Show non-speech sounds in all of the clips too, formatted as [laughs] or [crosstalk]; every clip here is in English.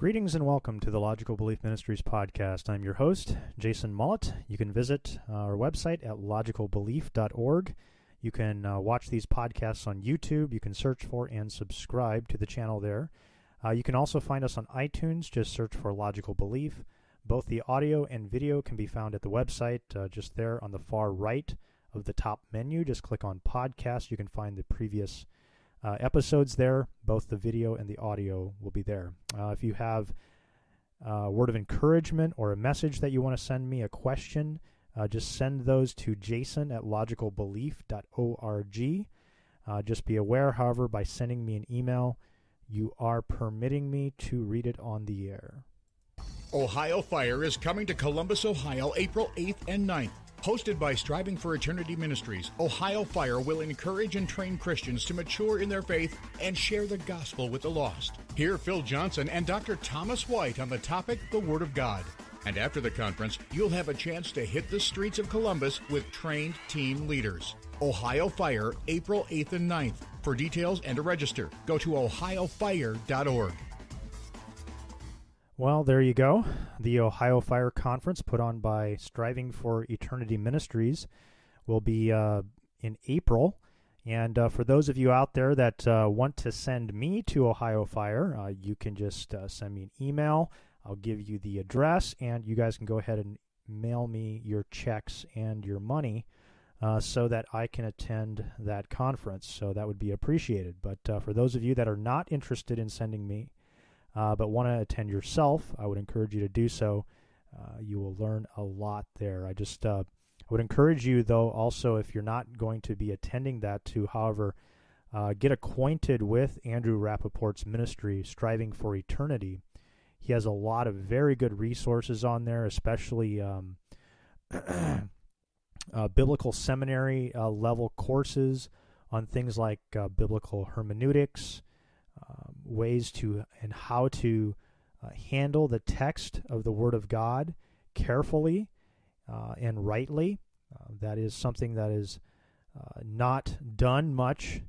Greetings and welcome to the Logical Belief Ministries podcast. I'm your host, Jason Mullet. You can visit uh, our website at logicalbelief.org. You can uh, watch these podcasts on YouTube. You can search for and subscribe to the channel there. Uh, you can also find us on iTunes. Just search for Logical Belief. Both the audio and video can be found at the website, uh, just there on the far right of the top menu. Just click on podcast. You can find the previous uh, episodes there. Both the video and the audio will be there. Uh, if you have a word of encouragement or a message that you want to send me, a question, uh, just send those to jason at logicalbelief.org. Uh, just be aware, however, by sending me an email, you are permitting me to read it on the air. Ohio Fire is coming to Columbus, Ohio, April 8th and 9th. Hosted by Striving for Eternity Ministries, Ohio Fire will encourage and train Christians to mature in their faith and share the gospel with the lost. Hear Phil Johnson and Dr. Thomas White on the topic The Word of God. And after the conference, you'll have a chance to hit the streets of Columbus with trained team leaders. Ohio Fire, April 8th and 9th. For details and to register, go to ohiofire.org. Well, there you go. The Ohio Fire Conference, put on by Striving for Eternity Ministries, will be uh, in April. And uh, for those of you out there that uh, want to send me to Ohio Fire, uh, you can just uh, send me an email. I'll give you the address, and you guys can go ahead and mail me your checks and your money uh, so that I can attend that conference. So that would be appreciated. But for those of you that are not interested in sending me, but want to attend yourself, I would encourage you to do so. Uh, you will learn a lot there. I just uh, I would encourage you, though, also if you're not going to be attending that, to, however, uh, get acquainted with Andrew Rappaport's ministry, Striving for Eternity. He has a lot of very good resources on there, especially um, [clears throat] uh, biblical seminary uh, level courses on things like biblical hermeneutics um, ways to and how to uh, handle the text of the Word of God carefully uh, and rightly. Uh, that is something that is uh, not done much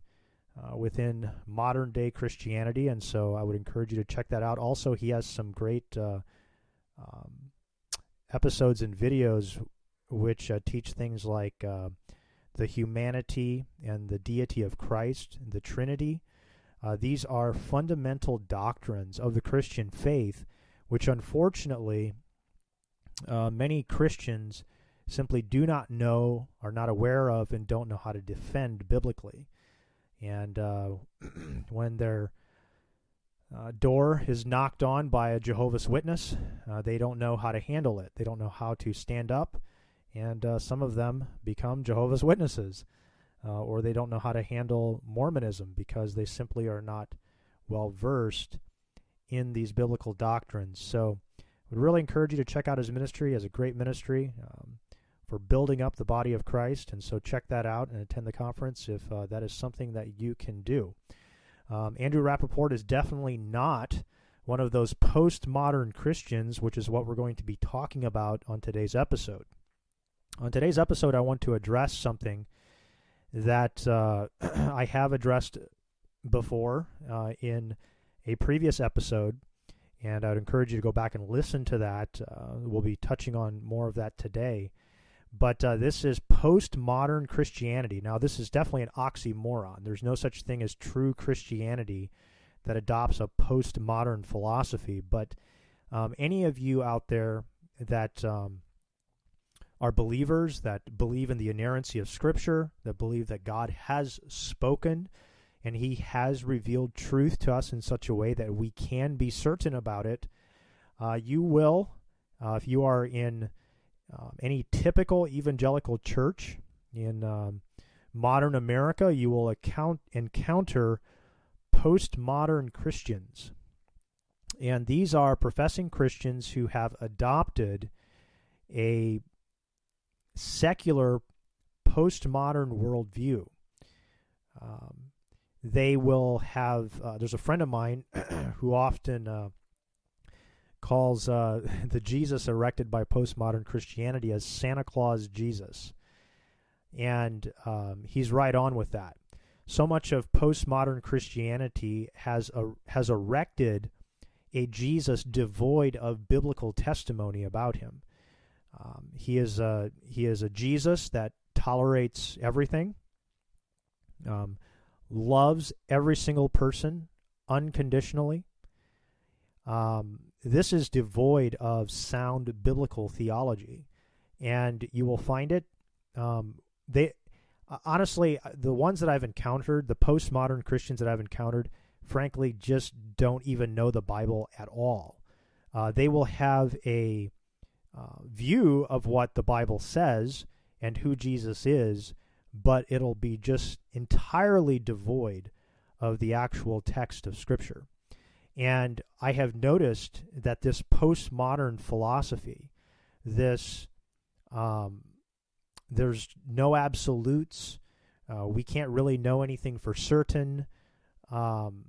uh, within modern day Christianity, and so I would encourage you to check that out. Also, he has some great um, episodes and videos which teach things like the humanity and the deity of Christ, the Trinity, uh, these are fundamental doctrines of the Christian faith, which unfortunately uh, many Christians simply do not know, are not aware of, and don't know how to defend biblically. And uh, [clears throat] when their uh, door is knocked on by a Jehovah's Witness, uh, they don't know how to handle it. They don't know how to stand up, and uh, some of them become Jehovah's Witnesses uh, or they don't know how to handle Mormonism because they simply are not well versed in these biblical doctrines. So, I would really encourage you to check out his ministry as a great ministry um, for building up the body of Christ. And so, check that out and attend the conference if uh, that is something that you can do. Um, Andrew Rappaport is definitely not one of those postmodern Christians, which is what we're going to be talking about on today's episode. On today's episode, I want to address something that uh, [clears throat] I have addressed before uh, in a previous episode, and I'd encourage you to go back and listen to that. Uh, we'll be touching on more of that today. But uh, this is postmodern Christianity. Now, this is definitely an oxymoron. There's no such thing as true Christianity that adopts a postmodern philosophy. But um, any of you out there that um, are believers that believe in the inerrancy of Scripture, that believe that God has spoken and He has revealed truth to us in such a way that we can be certain about it, uh, you will, uh, if you are in um, any typical evangelical church in um, modern America, you will account, encounter postmodern Christians. And these are professing Christians who have adopted a secular postmodern worldview. Um, they will have, uh, there's a friend of mine [clears throat] who often uh, calls uh, [laughs] the Jesus erected by postmodern Christianity as Santa Claus Jesus. And um, he's right on with that. So much of postmodern Christianity has, a, has erected a Jesus devoid of biblical testimony about him. Um, he is a he is a Jesus that tolerates everything, um, loves every single person unconditionally. Um, this is devoid of sound biblical theology, and you will find it. Um, they honestly, the ones that I've encountered, the postmodern Christians that I've encountered, frankly, just don't even know the Bible at all. Uh, they will have a uh, view of what the Bible says and who Jesus is, but it'll be just entirely devoid of the actual text of Scripture. And I have noticed that this postmodern philosophy, this um, there's no absolutes. Uh, we can't really know anything for certain. Um,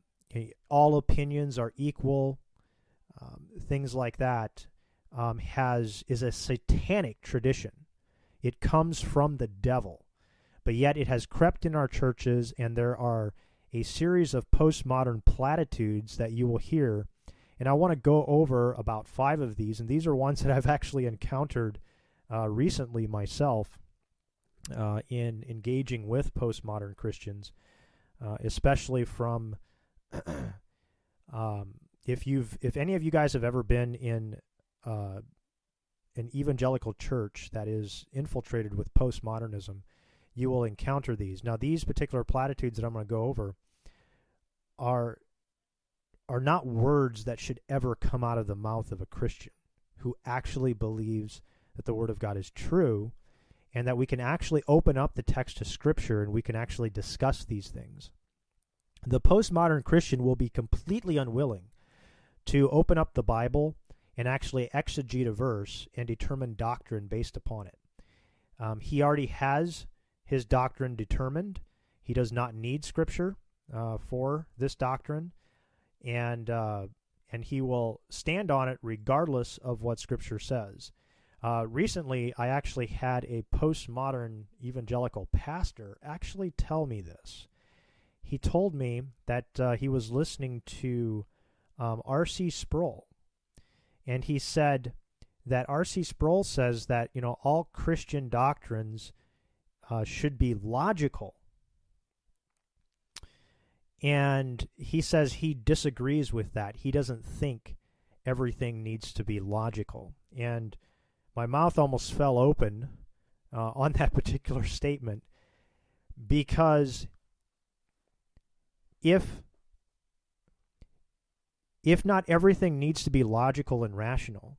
all opinions are equal. Um, things like that um, has is a satanic tradition. It comes from the devil, but yet it has crept in our churches, and there are a series of postmodern platitudes that you will hear. And I want to go over about five of these, and these are ones that I've [laughs] actually encountered uh, recently myself uh, in engaging with postmodern Christians, uh, especially from [clears throat] um, if you've if any of you guys have ever been in uh, an evangelical church that is infiltrated with postmodernism, you will encounter these. Now, these particular platitudes that I'm going to go over are are not words that should ever come out of the mouth of a Christian who actually believes that the Word of God is true and that we can actually open up the text of Scripture and we can actually discuss these things. The postmodern Christian will be completely unwilling to open up the Bible and actually exegete a verse and determine doctrine based upon it. Um, he already has his doctrine determined. He does not need Scripture uh, for this doctrine, and uh, and he will stand on it regardless of what Scripture says. Uh, recently, I actually had a postmodern evangelical pastor actually tell me this. He told me that uh, he was listening to um, R.C. Sproul, and he said that R.C. Sproul says that you know all Christian doctrines uh, should be logical, and he says he disagrees with that. He doesn't think everything needs to be logical, and my mouth almost fell open uh, on [laughs] that particular statement because if if not everything needs to be logical and rational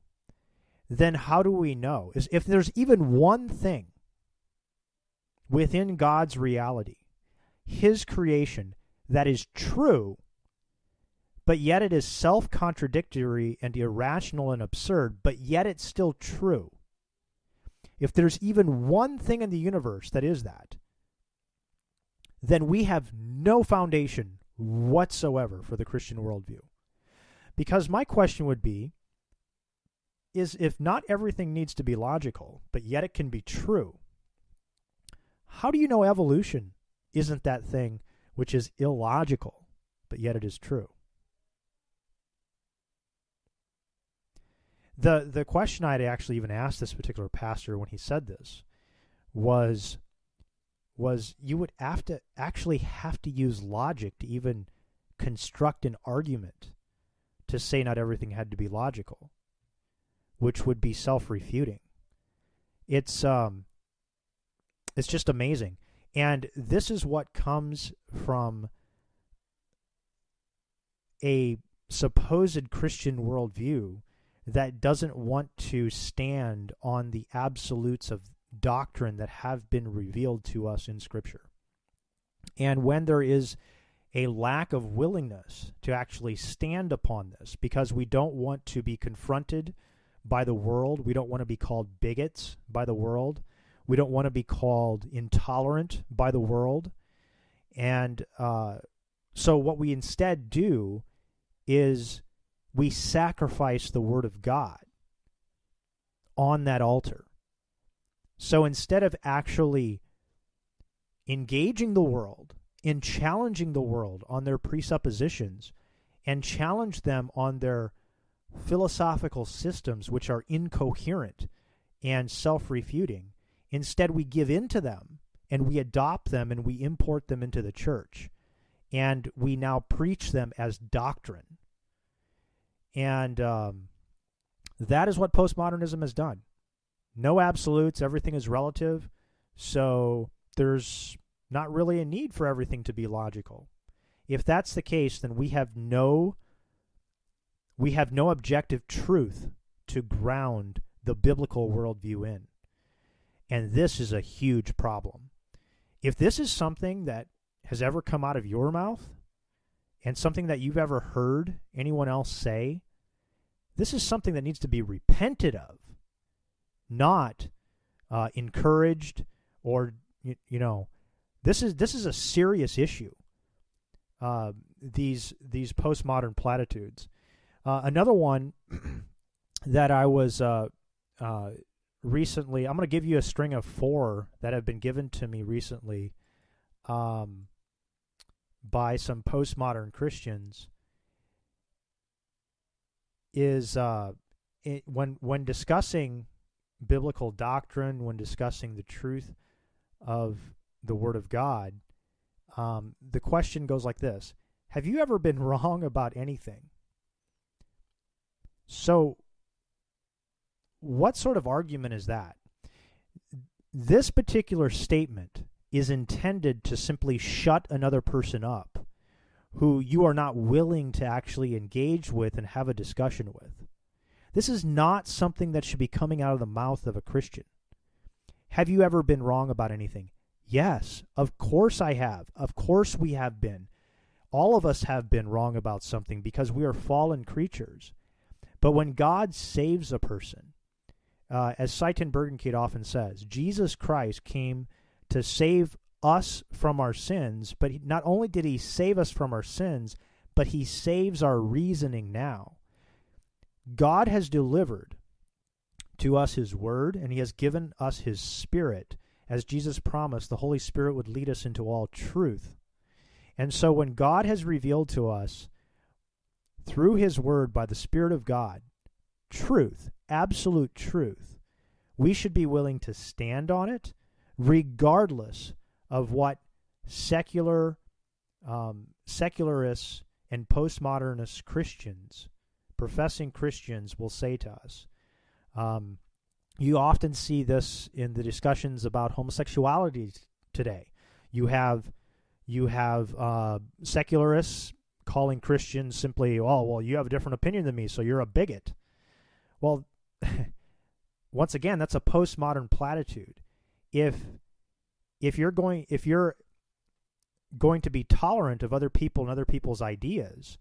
then how do we know is if there's even one thing within God's reality his creation that is true but yet it is self contradictory and irrational and absurd, but yet it's still true. If there's even one thing in the universe that is that, then we have no foundation whatsoever for the Christian worldview. Because my question would be is if not everything needs to be logical, but yet it can be true, how do you know evolution isn't that thing which is illogical, but yet it is true? the the question I'd actually even asked this particular pastor when he said this was was you would have to actually have to use logic to even construct an argument to say not everything had to be logical, which would be self-refuting. It's um it's just amazing. And this is what comes from a supposed Christian worldview that doesn't want to stand on the absolutes of doctrine that have been revealed to us in Scripture. And when there is a lack of willingness to actually stand upon this, because we don't want to be confronted by the world, we don't want to be called bigots by the world, we don't want to be called intolerant by the world. And uh, so, what we instead do is we sacrifice the Word of God on that altar. So instead of actually engaging the world in challenging the world on their presuppositions and challenge them on their philosophical systems which are incoherent and self refuting. Instead, we give in to them and we adopt them and we import them into the church. And we now preach them as doctrine. And um, that is what postmodernism has done. No absolutes, everything is relative. So there's not really a need for everything to be logical. If that's the case, then we have no we have no objective truth to ground the biblical worldview in. And this is a huge problem. If this is something that has ever come out of your mouth and something that you've ever heard anyone else say, this is something that needs to be repented of, not uh, encouraged or you, you, know this is this is a serious issue. Uh, these these postmodern platitudes. Uh, another one [clears throat] that I was uh, uh, recently. I'm going to give you a string of four that have been given to me recently um, by some postmodern Christians. Is uh, it, when when discussing biblical doctrine, when discussing the truth of the Word of God, um, the question goes like this: Have you ever been [laughs] wrong about anything? So, what sort of argument is that? This particular statement is intended to simply shut another person up who you are not willing to actually engage with and have a discussion with. This is not something that should be coming out of the mouth of a Christian. Have you ever been wrong about anything? Yes, of course I have. Of course we have been. All of us have been wrong about something because we are fallen creatures. But when God saves a person, uh, as Sye Ten Bruggencate often says, Jesus Christ came to save us from our sins, but he, not only did he save us from our sins, but he saves our reasoning now. God has delivered to us his word, and he has given us his spirit. As Jesus promised, the Holy Spirit would lead us into all truth. And so when God has revealed to us through his word by the Spirit of God truth, absolute truth, we should be willing to stand on it regardless of what secular, um, secularists and postmodernist Christians, professing Christians, will say to us. Um, you often see this in the discussions about homosexuality today. You have you have uh, secularists calling Christians simply, "Oh, well, you have a different opinion than me, so you're a bigot." Well, [laughs] once again, that's a postmodern platitude. If if you're going if you're going to be tolerant of other people and other people's ideas,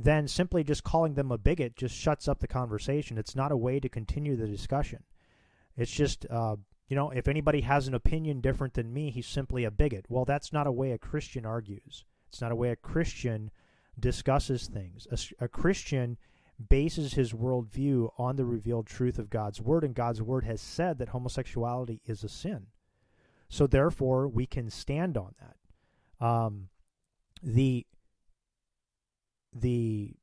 then simply just calling them a bigot just shuts up the conversation. It's not a way to continue the discussion. It's just, uh, you know, if anybody has an opinion different than me, he's simply a bigot. Well, that's not a way a Christian argues. It's not a way a Christian discusses things. A, a Christian bases his worldview on the revealed truth of God's Word, and God's Word has said that homosexuality is a sin. So therefore, we can stand on that. Um, the the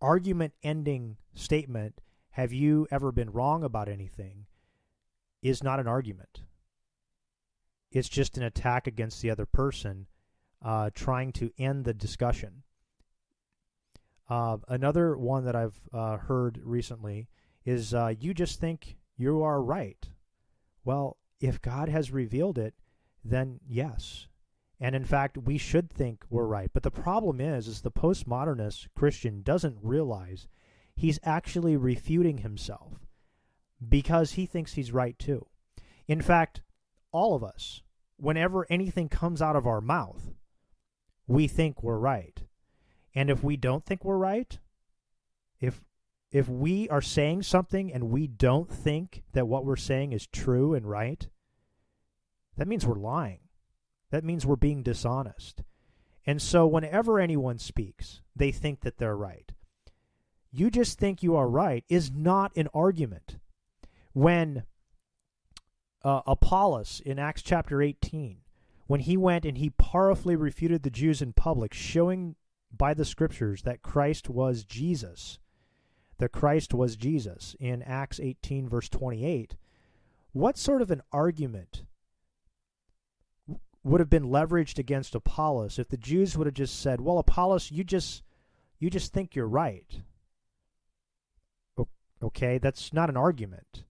argument ending statement, have you ever been wrong about anything, is not an argument. It's just an attack against the other person, uh, trying to end the discussion. Uh, another one that I've uh, heard recently is uh, you just think you are right. Well, if God has revealed it, then yes, and in fact, we should think we're right. But the problem is, is the postmodernist Christian doesn't realize he's actually refuting himself because he thinks he's right too. In fact, all of us, whenever anything comes out of our mouth, we think we're right. And if we don't think we're right, if if we are saying something and we don't think that what we're saying is true and right, that means we're lying. That means we're being dishonest. And so whenever anyone speaks, they think that they're right. You just think you are right is not an argument. When uh, Apollos in Acts chapter 18, when he went and he powerfully refuted the Jews in public, showing by the scriptures that Christ was Jesus, that Christ was Jesus in Acts 18, verse 28, what sort of an argument would have been leveraged against Apollos if the Jews would have just said, "Well, Apollos, you just you just think you're right." Okay, that's not an argument.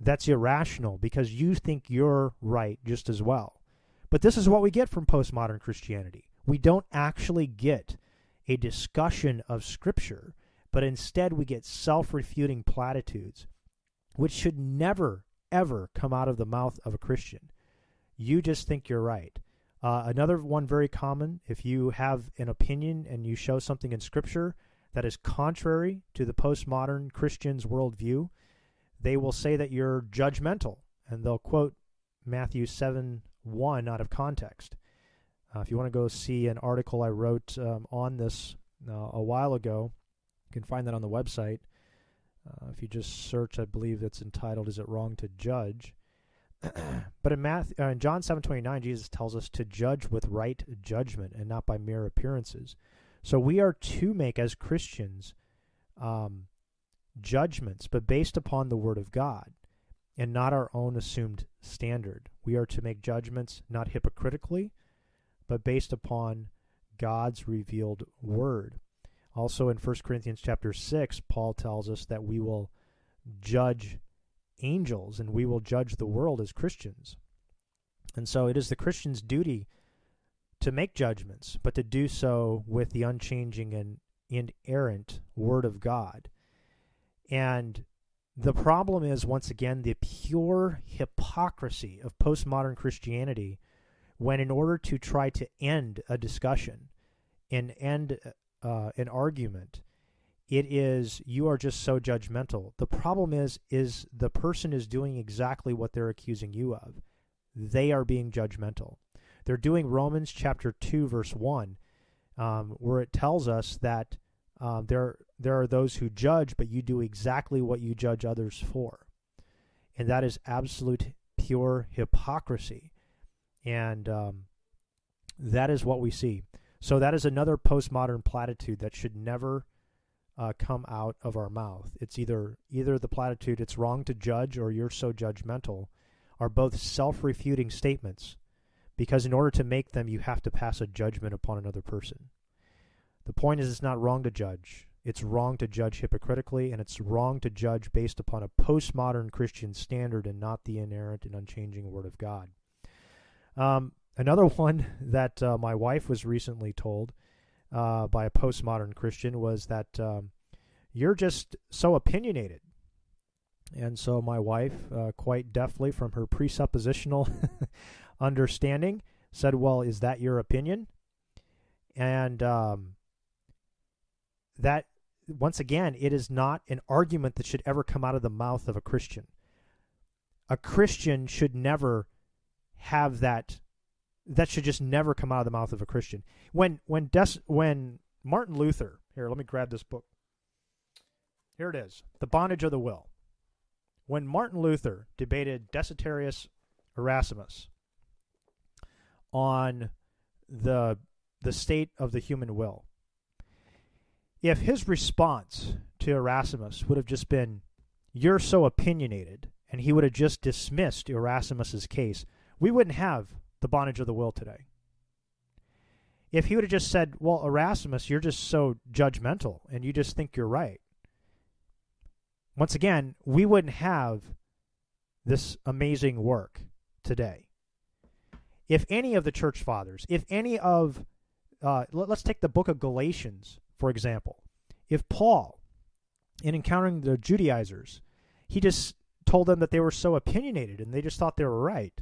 That's irrational because you think you're right just as well. But this is what we get from postmodern Christianity. We don't actually get a discussion of Scripture, but instead we get self refuting platitudes, which should never, ever come out of the mouth of a Christian. You just think you're right. Uh, another one very common if you have an opinion and you show something in Scripture that is contrary to the postmodern Christian's worldview, they will say that you're judgmental and they'll quote Matthew 7 1 out of context. Uh, if you want to go see an article I wrote um, on this uh, a while ago, you can find that on the website. Uh, if you just search, I believe it's entitled "Is It Wrong to Judge?" [clears throat] but in Matthew, uh, in John seven twenty nine, Jesus tells us to judge with right judgment and not by mere appearances. So we are to make as Christians um, judgments, but based upon the Word of God and not our own assumed standard. We are to make judgments not hypocritically, but based upon God's revealed Word. Also in 1 Corinthians chapter 6, Paul tells us that we will judge angels and we will judge the world as Christians. And so it is the Christian's duty to make judgments, but to do so with the unchanging and inerrant Word of God. And the problem is, once again, the pure hypocrisy of postmodern Christianity when, in order to try to end a discussion and end uh, an argument, it is you are just so judgmental. The problem is is the person is doing exactly what they're accusing you of. They are being judgmental. They're doing Romans chapter two verse one, um, where it tells us that um, there there are those who judge, but you do exactly what you judge others for, and that is absolute pure hypocrisy, and um, that is what we see. So that is another postmodern platitude that should never uh, come out of our mouth. It's either either the platitude "it's wrong to judge" or "you're so judgmental," are both self-refuting statements, because in order to make them, you have to pass a judgment upon another person. The point is, it's not wrong to judge. It's wrong to judge hypocritically, and it's wrong to judge based upon a postmodern Christian standard and not the inerrant and unchanging Word of God. Um, another [laughs] one that uh, my wife was recently told uh, by a postmodern Christian was that um, you're just so opinionated. And so my wife, uh, quite deftly from her presuppositional [laughs] understanding, said, Well, is that your opinion? And um, that, once again, it is not an argument that should ever come out of the mouth of a Christian. A Christian should never have that that should just never come out of the mouth of a Christian. When when Des, when Martin Luther here, let me grab this book. Here it is, The Bondage of the Will. When Martin Luther debated Desiderius Erasmus on the the state of the human will, if his response to Erasmus would have just been, "You're so opinionated," and he would have just dismissed Erasmus's case, we wouldn't have the bondage of the will today. If he would have just said, Well, Erasmus, you're just so judgmental and you just think you're right. Once again, we wouldn't have this amazing work today. If any of the church fathers, if any of, uh, let, us take the book of Galatians, for example. If Paul, in encountering the Judaizers, he just told them that they were so opinionated and they just thought they were right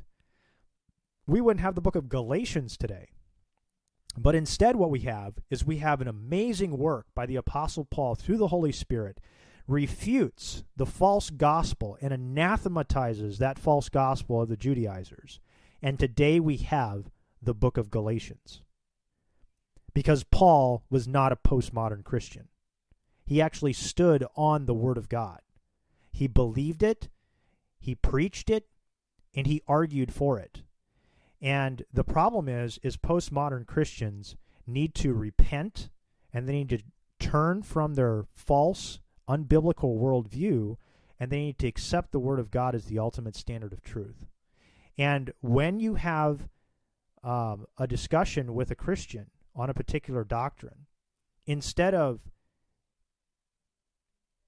we wouldn't have the book of Galatians today. But instead, what we have is we have an amazing work by the Apostle Paul through the Holy Spirit, refutes the false gospel and anathematizes that false gospel of the Judaizers. And today we have the book of Galatians. Because Paul was not a postmodern Christian. He actually stood on the Word of God. He believed it, he preached it, and he argued for it. And the problem is, is postmodern Christians need to repent and they need to turn from their false, unbiblical worldview and they need to accept the Word of God as the ultimate standard of truth. And when you have um, a discussion with a Christian on a particular doctrine, instead of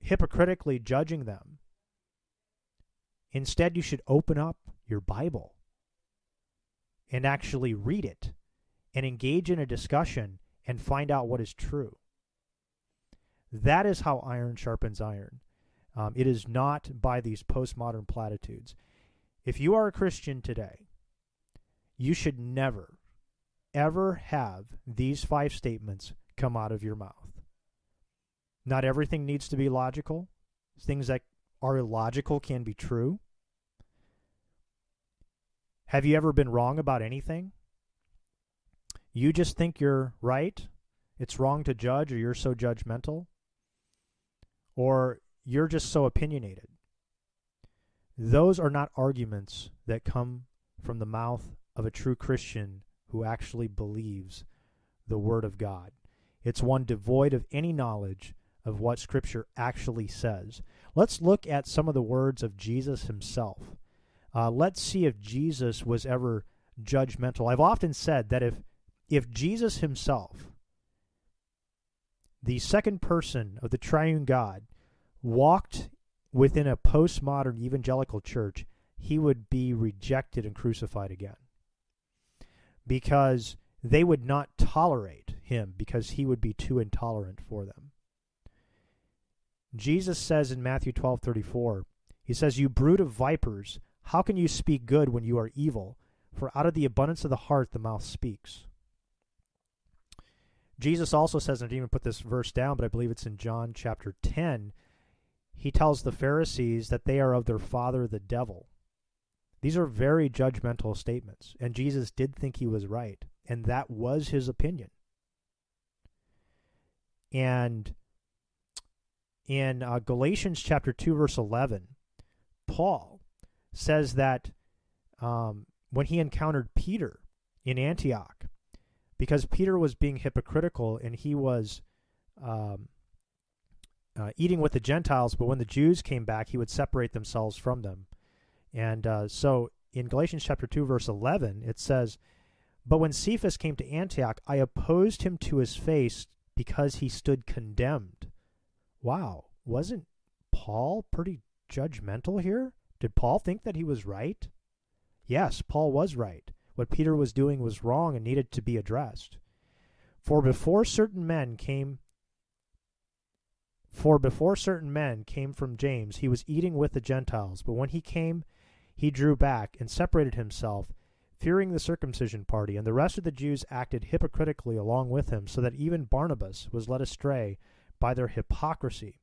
hypocritically judging them, instead you should open up your Bible and actually read it and engage in a discussion and find out what is true. That is how iron sharpens iron. Um, it is not by these postmodern platitudes. If you are a Christian today, you should never, ever have these five statements come out of your mouth. Not everything needs to be logical. Things that are illogical can be true. Have you ever been wrong about anything? You just think you're right? It's wrong to judge, or you're so judgmental? Or you're just so opinionated? Those are not arguments that come from the mouth of a true Christian who actually believes the Word of God. It's one devoid of any knowledge of what Scripture actually says. Let's look at some of the words of Jesus himself. Uh, let's see if Jesus was ever judgmental. I've often said that if if Jesus himself, the second person of the triune God, walked within a postmodern evangelical church, he would be rejected and crucified again. Because they would not tolerate him because he would be too intolerant for them. Jesus says in Matthew 12:34, he says, "You brood of vipers, how can you speak good when you are evil? For out of the abundance of the heart the mouth speaks." Jesus also says, and I didn't even put this verse down, but I believe it's in John chapter 10, he tells the Pharisees that they are of their father the devil. These are very judgmental statements, and Jesus did think he was right, and that was his opinion. And in uh, Galatians chapter 2, verse 11, Paul says that um, when he encountered Peter in Antioch, because Peter was being hypocritical and he was um, uh, eating with the Gentiles, but when the Jews came back, he would separate themselves from them. And uh, so in Galatians chapter 2, verse 11, it says, But when Cephas came to Antioch, I opposed him to his face because he stood condemned. Wow, wasn't Paul pretty judgmental here? Did Paul think that he was right? Yes, Paul was right. What Peter was doing was wrong and needed to be addressed. For before certain men came for before certain men came from James, he was eating with the Gentiles. But when he came, he drew back and separated himself, fearing the circumcision party. And the rest of the Jews acted hypocritically along with him, so that even Barnabas was led astray by their hypocrisy.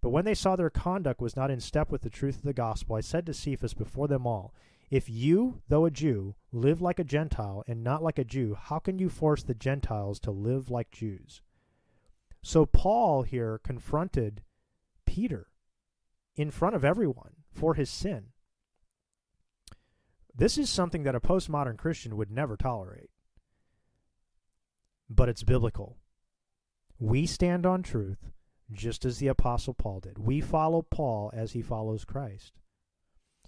But when they saw their conduct was not in step with the truth of the gospel, I said to Cephas before them all, If you, though a Jew, live like a Gentile and not like a Jew, how can you force the Gentiles to live like Jews? So Paul here confronted Peter in front of everyone for his sin. This is something that a postmodern Christian would never tolerate. But it's biblical. We stand on truth just as the Apostle Paul did. We follow Paul as he follows Christ.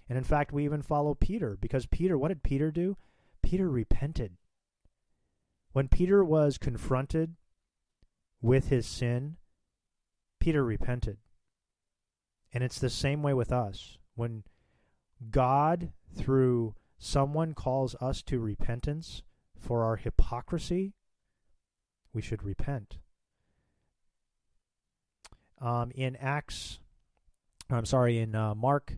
And in fact, we even follow Peter because Peter, what did Peter do? Peter repented. When Peter was confronted with his sin, Peter repented. And it's the same way with us. When God, through someone, calls us to repentance for our hypocrisy, we should repent. Um, in Acts, I'm sorry, in uh, Mark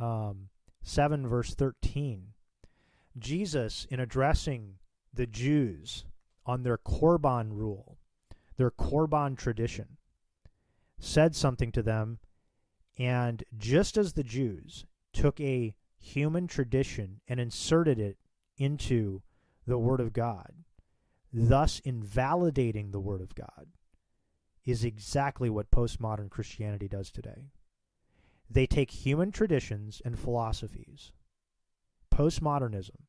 um, 7, verse 13, Jesus, in addressing the Jews on their Korban rule, their Korban tradition, said something to them, and just as the Jews took a human tradition and inserted it into the Word of God, thus invalidating the Word of God, is exactly what postmodern Christianity does today. They take human traditions and philosophies, postmodernism,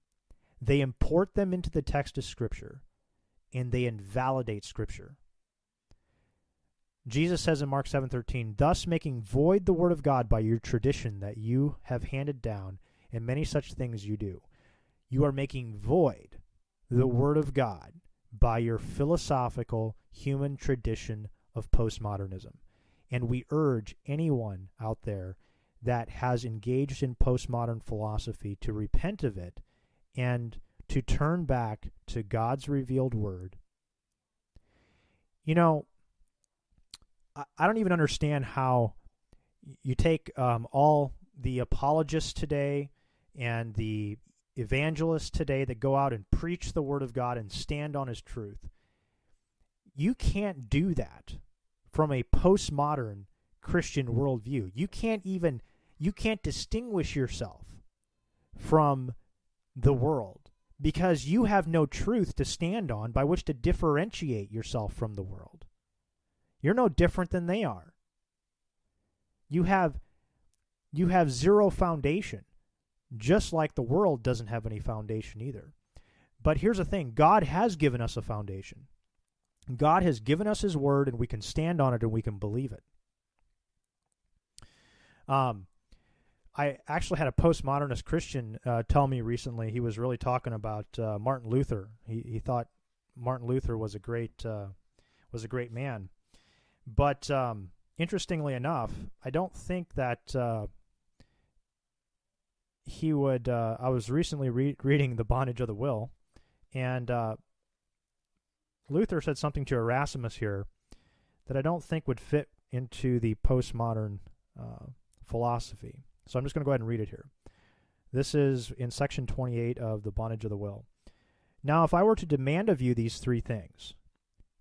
they import them into the text of Scripture, and they invalidate Scripture. Jesus says in Mark 7:13, "Thus making void the word of God by your tradition that you have handed down, and many such things you do. You are making void the word of God by your philosophical human tradition of postmodernism." And we urge anyone out there that has engaged in postmodern philosophy to repent of it and to turn back to God's revealed word. You know, I don't even understand how you take um, all the apologists today and the evangelists today that go out and preach the word of God and stand on his truth. You can't do that from a postmodern Christian worldview. You can't even you can't distinguish yourself from the world because you have no truth to stand on by which to differentiate yourself from the world. You're no different than they are. You have you have zero foundation, just like the world doesn't have any foundation either. But here's the thing, God has given us a foundation. God has given us his word and we can stand on it and we can believe it. Um I actually had a postmodernist Christian uh, tell me recently he was really talking about uh, Martin Luther. He he thought Martin Luther was a great uh, was a great man, but um, interestingly enough, I don't think that uh, he would. Uh, I was recently re- reading the Bondage of the Will, and uh, Luther said something to Erasmus here that I don't think would fit into the postmodern uh, philosophy. So I'm just going to go ahead and read it here. This is in section 28 of the Bondage of the Will. Now, if I were to demand of you these three things,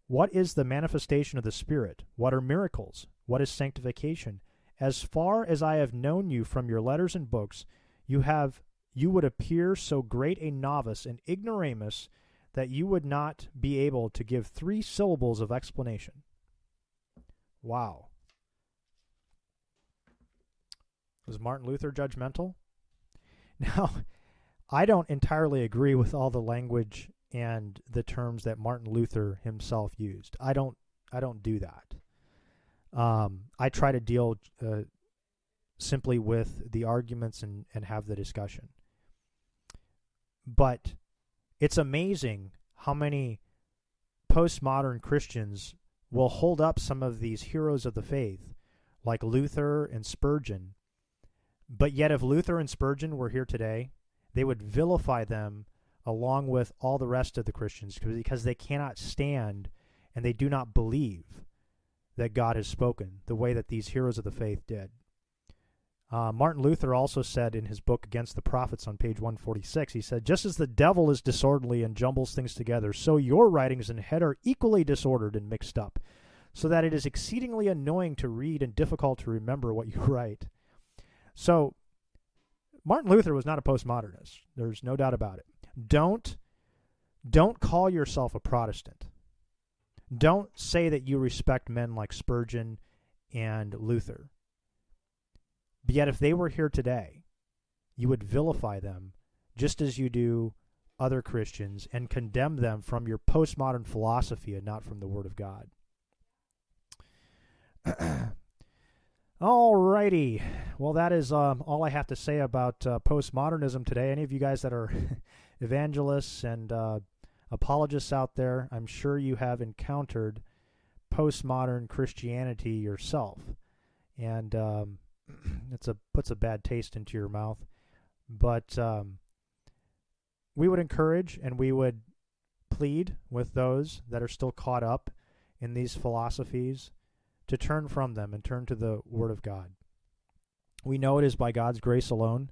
what is the manifestation of the Spirit? What are miracles? What is sanctification? As far as I have known you from your letters and books, you have you would appear so great a novice and ignoramus that you would not be able to give three syllables of explanation. Wow. Was Martin Luther judgmental? [laughs] Now, I don't entirely agree with all the language and the terms that Martin Luther himself used. I don't. I don't do that. Um, I try to deal uh, simply with the arguments and, and have the discussion. But it's amazing how many postmodern Christians will hold up some of these heroes of the faith, like Luther and Spurgeon, but yet, if Luther and Spurgeon were here today, they would vilify them along with all the rest of the Christians because they cannot stand and they do not believe that God has spoken the way that these heroes of the faith did. Uh, Martin Luther also said in his book Against the Prophets on page 146, he said, Just as the devil is disorderly and jumbles things together, so your writings and head are equally disordered and mixed up, so that it is exceedingly annoying to read and difficult to remember what you [laughs] write. So Martin Luther was not a postmodernist. There's no doubt about it. Don't don't call yourself a Protestant. Don't say that you respect men like Spurgeon and Luther. But yet if they were here today, you would vilify them just as you do other Christians and condemn them from your postmodern philosophy and not from the Word of God. [clears throat] All righty. Well, that is um, all I have to say about uh, postmodernism today. Any of you guys that are [laughs] evangelists and uh, apologists out there, I'm sure you have encountered postmodern Christianity yourself, and um, [clears throat] it's a puts a bad taste into your mouth. But um, we would encourage and we would plead with those that are still caught up in these philosophies to turn from them and turn to the Word of God. We know it is by God's grace alone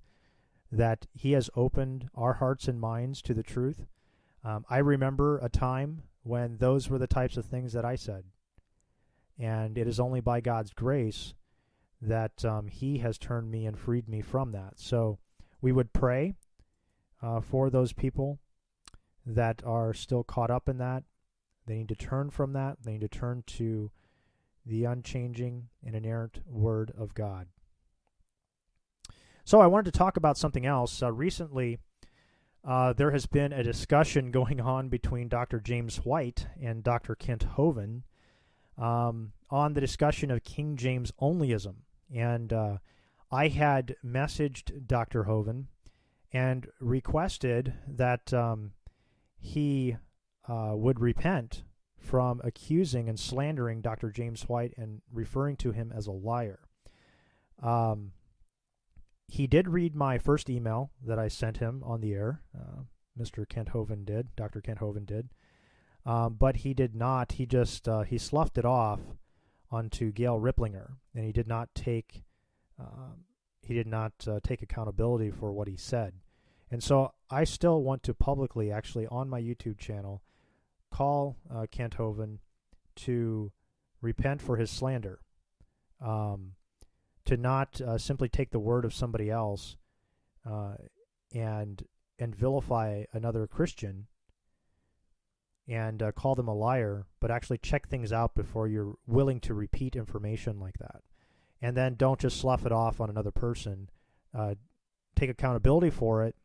that He has opened our hearts and minds to the truth. Um, I remember a time when those were the types of things that I said. And it is only by God's grace that um, He has turned me and freed me from that. So we would pray uh, for those people that are still caught up in that. They need to turn from that. They need to turn to the unchanging and inerrant Word of God. So I wanted to talk about something else. Uh, recently, uh, there has been a discussion [laughs] going on between Dr. James White and Dr. Kent Hovind. um, on the discussion of King James onlyism. And uh, I had messaged Dr. Hovind and requested that um, he uh, would repent from accusing and slandering Dr. James White and referring to him as a liar. Um, he did read my first email that I sent him on the air. Uh, Mr. Kent Hovind did, Dr. Kent Hovind did, um, but he did not. He just uh, he sloughed it off onto Gail Riplinger, and he did not take um, he did not uh, take accountability for what he said. And so I still want to publicly, actually, on my YouTube channel, call uh, Kent to repent for his slander, um, to not uh, simply take the word of somebody else uh, and and vilify another Christian and uh, call them a liar, but actually check things out before you're willing to repeat information like that. And then don't just slough it off on another person. Uh, take accountability for it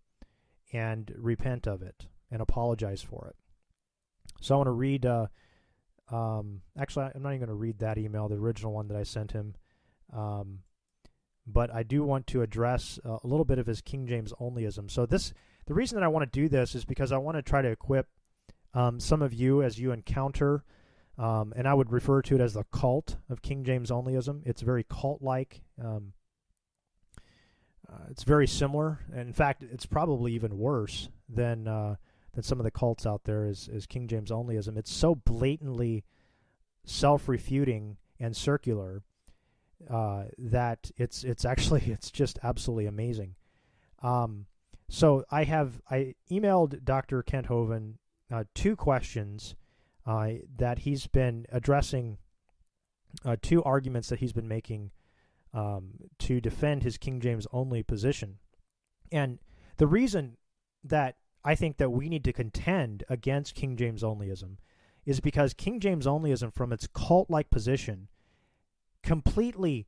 and repent of it and apologize for it. So I want to read. Uh, um, actually, I'm not even going to read that email, the original one that I sent him. Um, but I do want to address uh, a little bit of his King James onlyism. So this, the reason that I want to do this is because I want to try to equip um, some of you as you encounter, um, and I would refer to it as the cult of King James onlyism. It's very cult-like. Um, uh, it's very similar. In fact, it's probably even worse than uh, than some of the cults out there. Is is King James onlyism? It's so blatantly self-refuting and circular uh, that it's it's actually [laughs] it's just absolutely amazing. Um, so I have I emailed Dr. Kent Hovind uh, two questions uh, that he's been addressing, uh, two arguments that he's been making um, to defend his King James only position. And the reason that I think that we need to contend against King James onlyism is because King James onlyism, from its cult like position, completely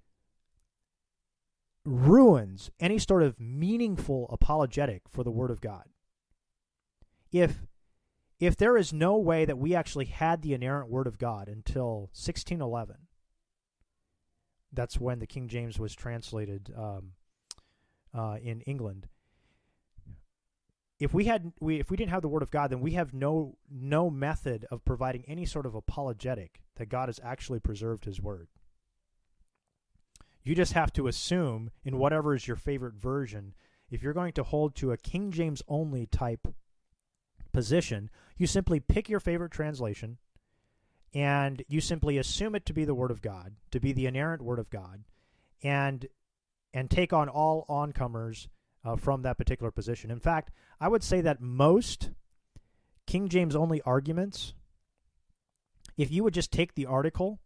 ruins any sort of meaningful apologetic for the Word of God. If if there is no way that we actually had the inerrant Word of God until 1611, that's when the King James was translated um, uh, in England. If we had we if we didn't have the Word of God, then we have no no method of providing any sort of apologetic that God has actually preserved His Word. You just have to assume in whatever is your favorite version. If you're going to hold to a King James only type position, you simply pick your favorite translation and you simply assume it to be the word of God, to be the inerrant word of God, and and take on all oncomers uh, from that particular position. In fact, I would say that most King James only arguments, if you would just take the article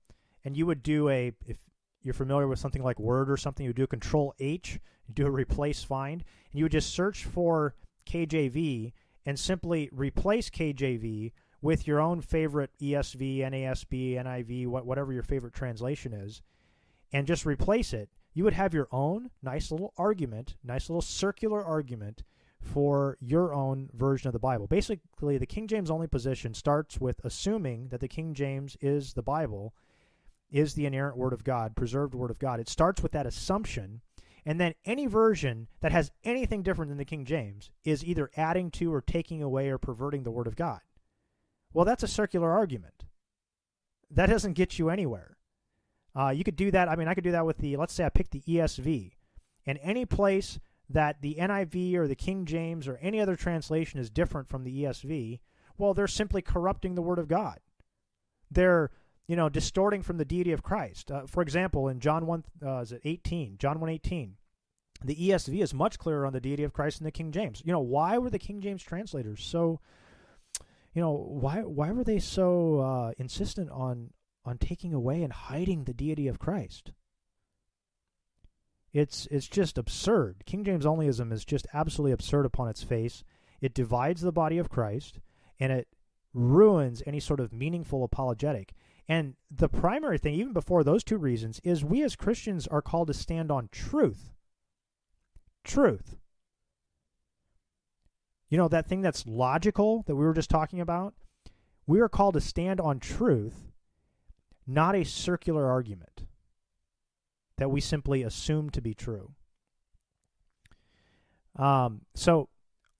and you would do a, if you're familiar with something like Word or something, you do a Control H, do a replace find, and you would just search for KJV and simply replace KJV with your own favorite ESV, NASB, NIV, whatever your favorite translation is, and just replace it, you would have your own nice little argument, nice little circular argument for your own version of the Bible. Basically, the King James only position starts with assuming that the King James is the Bible, is the inerrant Word of God, preserved Word of God. It starts with that assumption and then any version that has anything different than the King James is either adding to or taking away or perverting the Word of God. Well, that's a circular argument. That doesn't get you anywhere. Uh, you could do that. I mean, I could do that with the, let's say I pick the ESV, and any place that the NIV or the King James or any other translation is different from the ESV, well, they're simply corrupting the Word of God. They're you know, distorting from the deity of Christ. Uh, for example, in John 1, uh, is it 18? John 1 18, the ESV is much clearer on the deity of Christ than the King James. You know, why were the King James translators so, you know, why why were they so uh, insistent on on taking away and hiding the deity of Christ? It's it's just absurd. King James onlyism is just absolutely absurd upon its face. It divides the body of Christ and it ruins any sort of meaningful apologetic. And the primary thing, even before those two reasons, is we as Christians are called to stand on truth. Truth. You know, that thing that's logical that we were just talking about? We are called to stand on truth, not a circular argument that we simply assume to be true. Um, so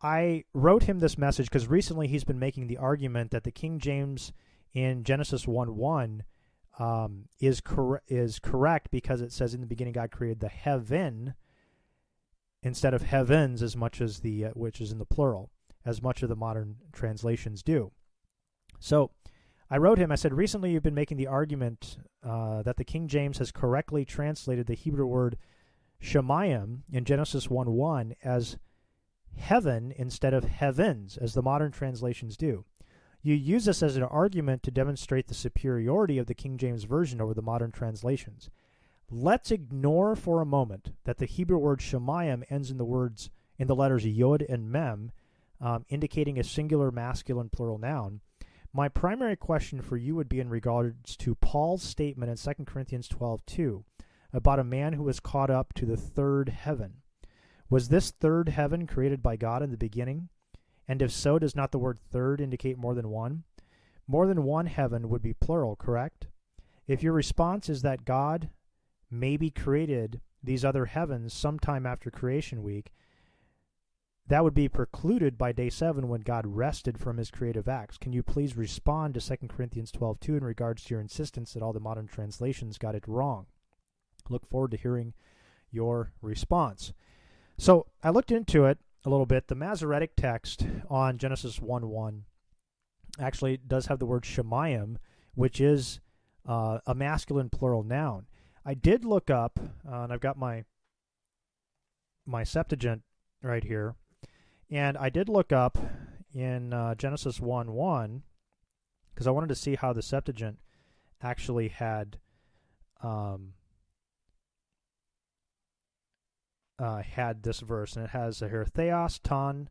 I wrote him this message because recently he's been making the argument that the King James in Genesis 1 1 um, is, cor- is correct because it says in the beginning God created the heaven instead of heavens as much as the uh, which is in the plural as much of the modern translations do. So I wrote him, I said, recently you've been making the argument uh, that the King James has correctly translated the Hebrew word Shemayim in Genesis 1 1 as heaven instead of heavens, as the modern translations do. You use this as an argument to demonstrate the superiority of the King James Version over the modern translations. Let's ignore for a moment that the Hebrew word Shemayim ends in the words in the letters Yod and Mem, um, indicating a singular masculine plural noun. My primary question for you would be in regards to Paul's statement in 2 Corinthians 12 2 about a man who was caught up to the third heaven. Was this third heaven created by God in the beginning? And if so, does not the word third indicate more than one? More than one heaven would be plural, correct? If your response is that God maybe created these other heavens sometime after creation week, that would be precluded by day 7 when God rested from his creative acts. Can you please respond to 2 Corinthians 12:2 in regards to your insistence that all the modern translations got it wrong? Look forward to hearing your response. So, I looked into it a little bit. The Masoretic text on Genesis 1 1 actually does have the word Shemayim, which is uh, a masculine plural noun. I did look up, uh, and I've got my my Septuagint right here, and I did look up in uh, Genesis 1 1 because I wanted to see how the Septuagint actually had um, uh, had this verse, and it has here Theos ton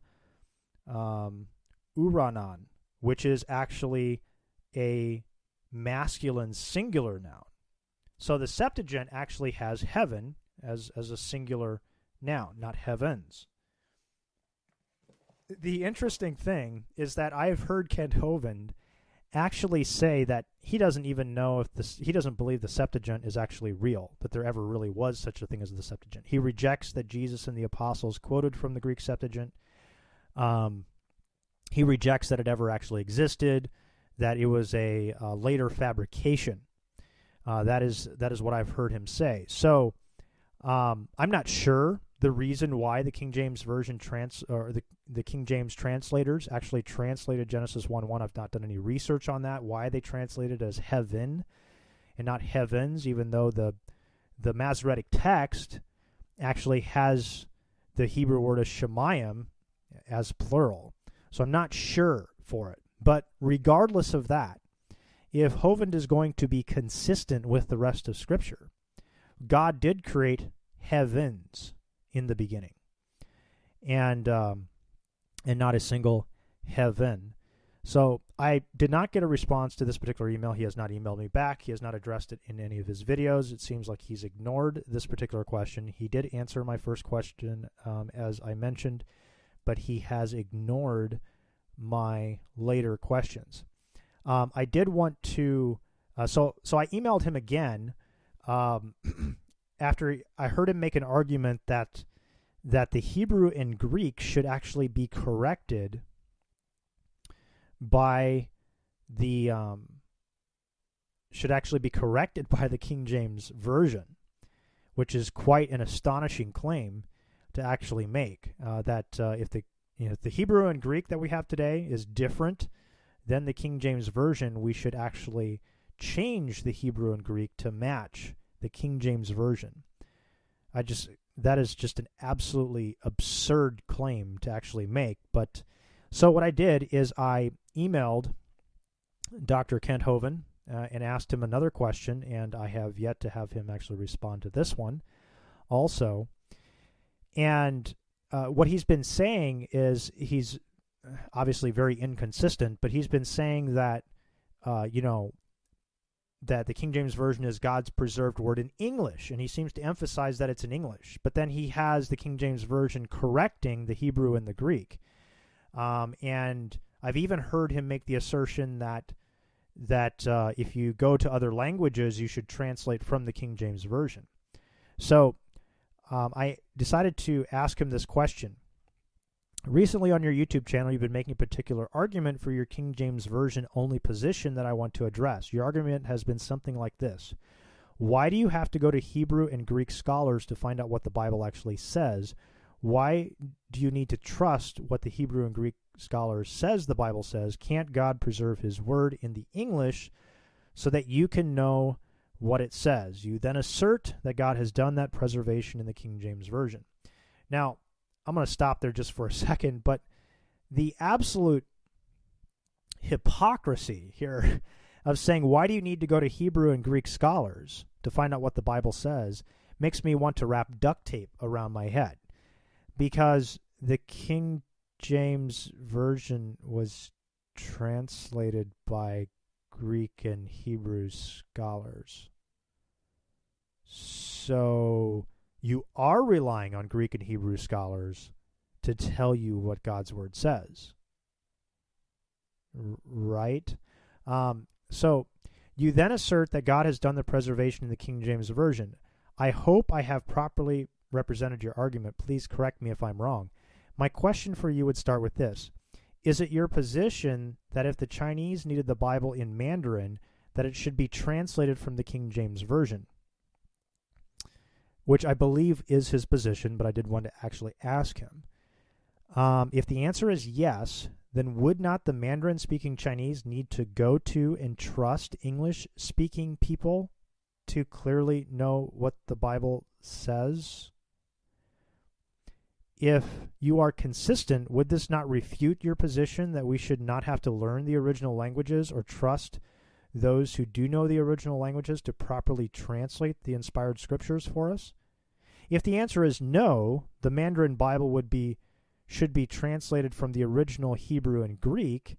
um, uranon, which is actually a masculine singular noun. So the Septuagint actually has heaven as as a singular noun, not heavens. The interesting thing is that I've heard Kent Hovind actually say that he doesn't even know if this he doesn't believe the Septuagint is actually real, that there ever really was such a thing as the Septuagint. He rejects that Jesus and the apostles quoted from the Greek Septuagint. Um, he rejects that it ever actually existed, that it was a, a later fabrication. Uh, that is that is what I've heard him say. So um, I'm not sure the reason why the King James version trans or the the King James translators actually translated Genesis 1 1. I've not done any research on that. Why they translated as heaven and not heavens, even though the the Masoretic text actually has the Hebrew word of Shemayim as plural. So I'm not sure for it. But regardless of that, if Hovind is going to be consistent with the rest of Scripture, God did create heavens in the beginning, and um, and not a single heaven. So I did not get a response to this particular email. He has not emailed me back. He has not addressed it in any of his videos. It seems like he's ignored this particular question. He did answer my first question, um, as I mentioned, but he has ignored my later questions. Um, I did want to, uh, so so I emailed him again um, [clears throat] after I heard him make an argument that that the Hebrew and Greek should actually be corrected by the um, should actually be corrected by the King James version, which is quite an astonishing claim to actually make. Uh, that uh, if the you know, if the Hebrew and Greek that we have today is different than the King James version, we should actually change the Hebrew and Greek to match the King James version. I just that is just an absolutely absurd claim to actually make. But so what I did is I emailed Dr. Kent Hovind uh, and asked him another question, and I have yet to have him actually respond to this one also. And uh, what he's been saying is he's obviously very inconsistent, but he's been saying that, uh, you know, that the King James Version is God's preserved word in English, and he seems to emphasize that it's in English. But then he has the King James Version correcting the Hebrew and the Greek. Um, and I've even heard him make the assertion that that uh, if you go to other languages, you should translate from the King James Version. So um, I decided to ask him this question. Recently on your YouTube channel, you've been making a particular argument for your King James Version only position that I want to address. Your argument has been something like this Why do you have to go to Hebrew and Greek scholars to find out what the Bible actually says? Why do you need to trust what the Hebrew and Greek scholars says the Bible says? Can't God preserve his word in the English so that you can know what it says? You then assert that God has done that preservation in the King James Version. Now, I'm going to stop there just for a [laughs] second, but the absolute hypocrisy here [laughs] of saying, why do you need to go to Hebrew and Greek scholars to find out what the Bible says, makes me want to wrap duct tape around my head because the King James Version was translated by Greek and Hebrew scholars. So you are relying on Greek and Hebrew scholars to tell you what God's word says. R- right? Um, so you then assert that God has done the preservation in the King James Version. I hope I have properly represented your argument. Please correct me if I'm wrong. My question for you would start with this Is it your position that if the Chinese needed the Bible in Mandarin, that it should be translated from the King James Version? Which I believe is his position, but I did want to actually ask him. Um, if the answer is yes, then would not the Mandarin speaking Chinese need to go to and trust English speaking people to clearly know what the Bible says? if you are consistent, would this not refute your position that we should not have to learn the original languages or trust those who do know the original languages to properly translate the inspired scriptures for us? If the answer is no, the Mandarin Bible would be should be translated from the original Hebrew and Greek.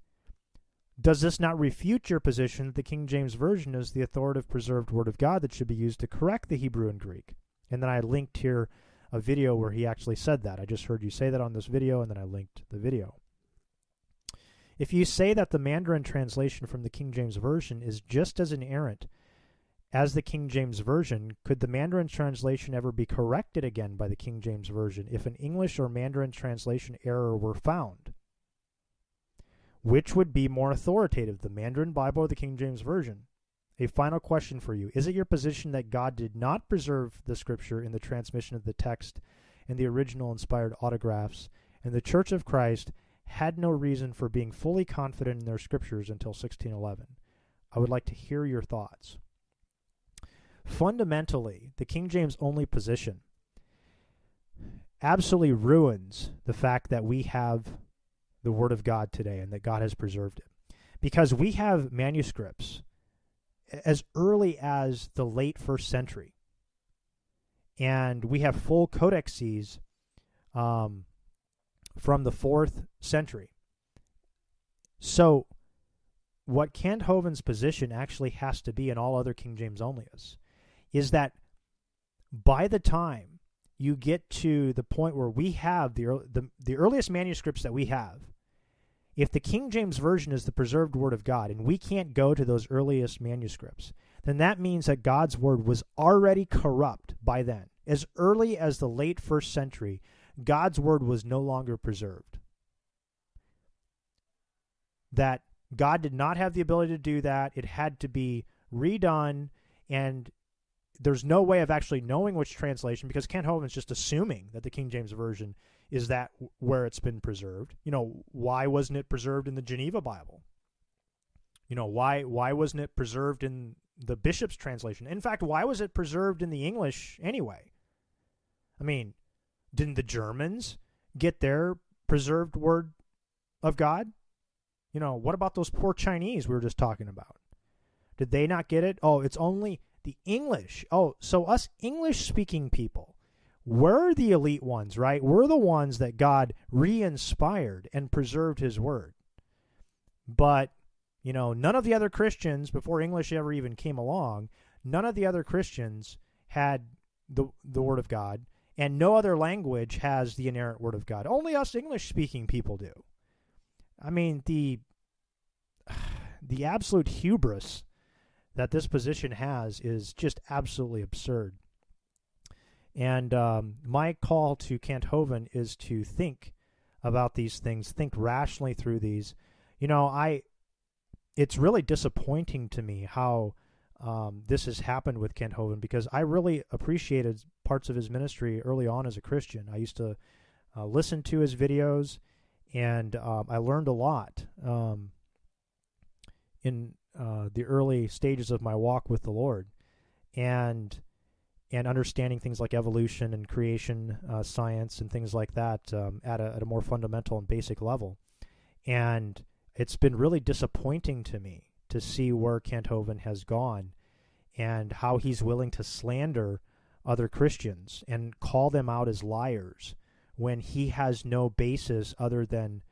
Does this not refute your position that the King James Version is the authoritative preserved word of God that should be used to correct the Hebrew and Greek? And then I linked here a video where he actually said that. I just heard you say that on this video, and then I linked the video. If you say that the Mandarin translation from the King James Version is just as inerrant as the King James Version, could the Mandarin translation ever be corrected again by the King James Version if an English or Mandarin translation error were found? Which would be more authoritative, the Mandarin Bible or the King James Version? A final question for you. Is it your position that God did not preserve the scripture in the transmission of the text and the original inspired autographs, and the Church of Christ had no reason for being fully confident in their scriptures until 1611? I would like to hear your thoughts. Fundamentally, the King James only position absolutely ruins the fact that we have the Word of God today and that God has preserved it. Because we have manuscripts as early as the late first century. And we have full codexes um, from the fourth century. So, what Kent Hovind's position actually has to be, and all other King James onlyists, is that by the time you get to the point where we have the, the, the earliest manuscripts that we have if the King James Version is the preserved Word of God and we can't go to those earliest manuscripts, then that means that God's Word was already corrupt by then. As early as the late first century, God's Word was no longer preserved. That God did not have the ability to do that. It had to be redone, and there's no way of actually knowing which translation because Kent Hovind's just assuming that the King James Version is that where it's been preserved? You know, why wasn't it preserved in the Geneva Bible? You know, why why wasn't it preserved in the bishop's translation? In fact, why was it preserved in the English anyway? I mean, didn't the Germans get their preserved word of God? You know, what about those poor Chinese we were just talking about? Did they not get it? Oh, it's only the English. Oh, so us English speaking people we're the elite ones, right? We're the ones that God re inspired and preserved His Word. But, you know, none of the other Christians, before English ever even came along, none of the other Christians had the, the Word of God, and no other language has the inerrant Word of God. Only us English speaking people do. I mean, the. [sighs] the absolute hubris that this position has is just absolutely absurd. And um, my call to Kent Hovind is to think about these things, think rationally through these. You know, I it's really disappointing to me how um, this has happened with Kent Hovind because I really appreciated parts of his ministry early on as a Christian. I used to uh, listen to his videos, and um, I learned a lot um, in uh, the early stages of my walk with the Lord, and and understanding things like evolution and creation uh, science and things like that um, at a at a more fundamental and basic level, and it's been really disappointing to me to see where Kent Hovind has gone and how he's willing to slander other Christians and call them out as liars when he has no basis other than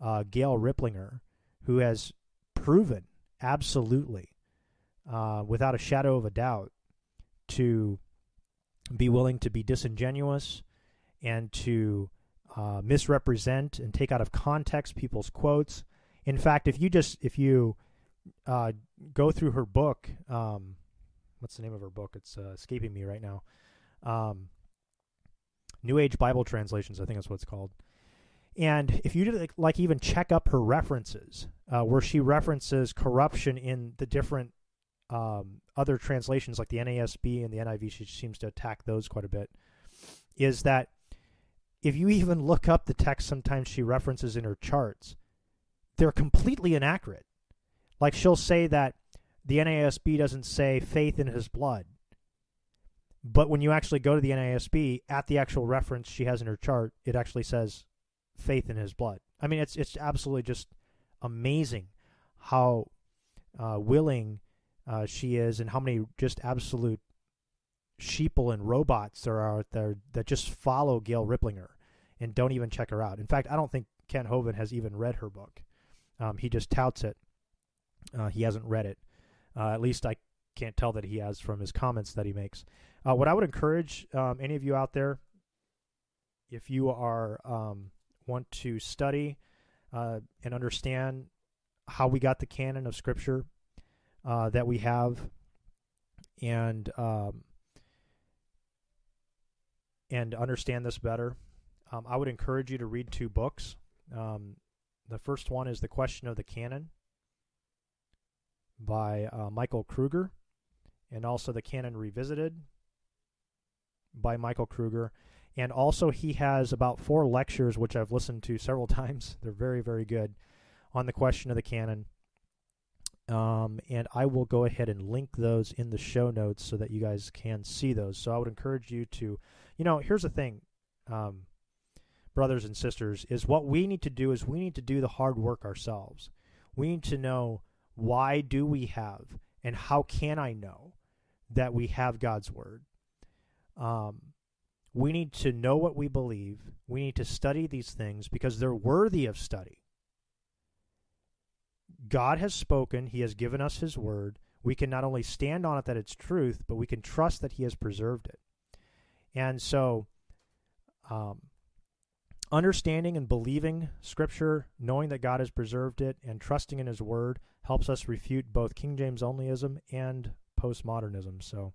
uh, Gail Riplinger, who has proven absolutely, uh, without a shadow of a doubt, to be willing to be disingenuous and to uh, misrepresent and take out of context people's quotes. In fact, if you just if you uh, go through her book, um, what's the name of her book? It's uh, escaping me right now. Um, New Age Bible Translations, I think that's what it's called. And if you like, like even check up her references, uh, where she references corruption in the different um, other translations, like the NASB and the NIV, she seems to attack those quite a bit. Is that if you even look up the text, sometimes she references in her charts, they're completely inaccurate. Like she'll say that the NASB doesn't say faith in his blood. But when you actually go to the NASB, at the actual reference she has in her chart, it actually says faith in his blood. I mean, it's it's absolutely just amazing how uh, willing uh, she is, and how many just absolute sheeple and robots there are out there that just follow Gail Riplinger and don't even check her out. In fact, I don't think Ken Hovind has even read her book. Um, he just touts it. Uh, he hasn't read it. Uh, at least I can't tell that he has from his comments that he makes. Uh, what I would encourage um, any of you out there, if you are um, want to study uh, and understand how we got the canon of Scripture uh, that we have, and um, and understand this better, um, I would encourage you to read two books. Um, the first one is The Question of the Canon by uh, Michael Kruger, and also The Canon Revisited by Michael Kruger. And also, he has about four lectures, which I've listened to several [laughs] times. They're very, very good on the question of the canon. Um, and I will go ahead and link those in the show notes so that you guys can see those. So I would encourage you to, you know, here's the thing, um, brothers and sisters, is what we need to do is we need to do the hard work ourselves. We need to know why do we have and how can I know that we have God's word. Um, we need to know what we believe. We need to study these things because they're worthy of study. God has spoken, He has given us His word. We can not only stand on it that it's truth, but we can trust that He has preserved it. And so, um, understanding and believing Scripture, knowing that God has preserved it, and trusting in His word helps us refute both King James onlyism and postmodernism. So,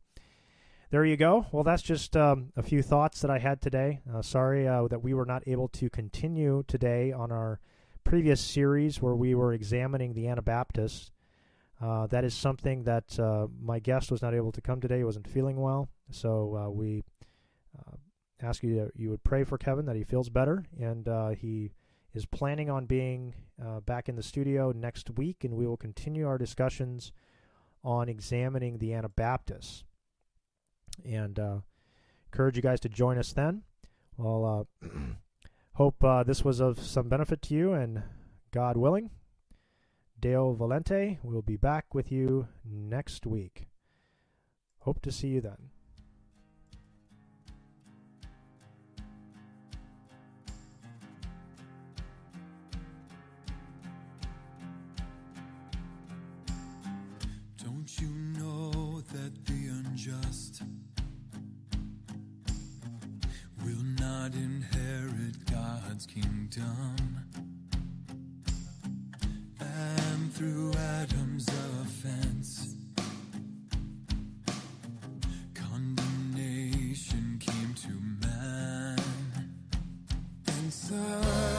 there you go. Well, that's just um, a few thoughts that I had today. Uh, sorry uh, that we were not able to continue today on our previous series where we were examining the Anabaptists. Uh, that is something that uh, my guest was not able to come today. He wasn't feeling well. So uh, we uh, ask you that you would pray for Kevin that he feels better. And he is planning on being back in the studio next week, and we will continue our discussions on examining the Anabaptists and uh, encourage you guys to join us then. Well, uh, [clears throat] hope uh, this was of some benefit to you, and God willing, Deo volente will be back with you next week. Hope to see you then. unjust will not inherit God's kingdom. And through Adam's offense, condemnation came to man. And so.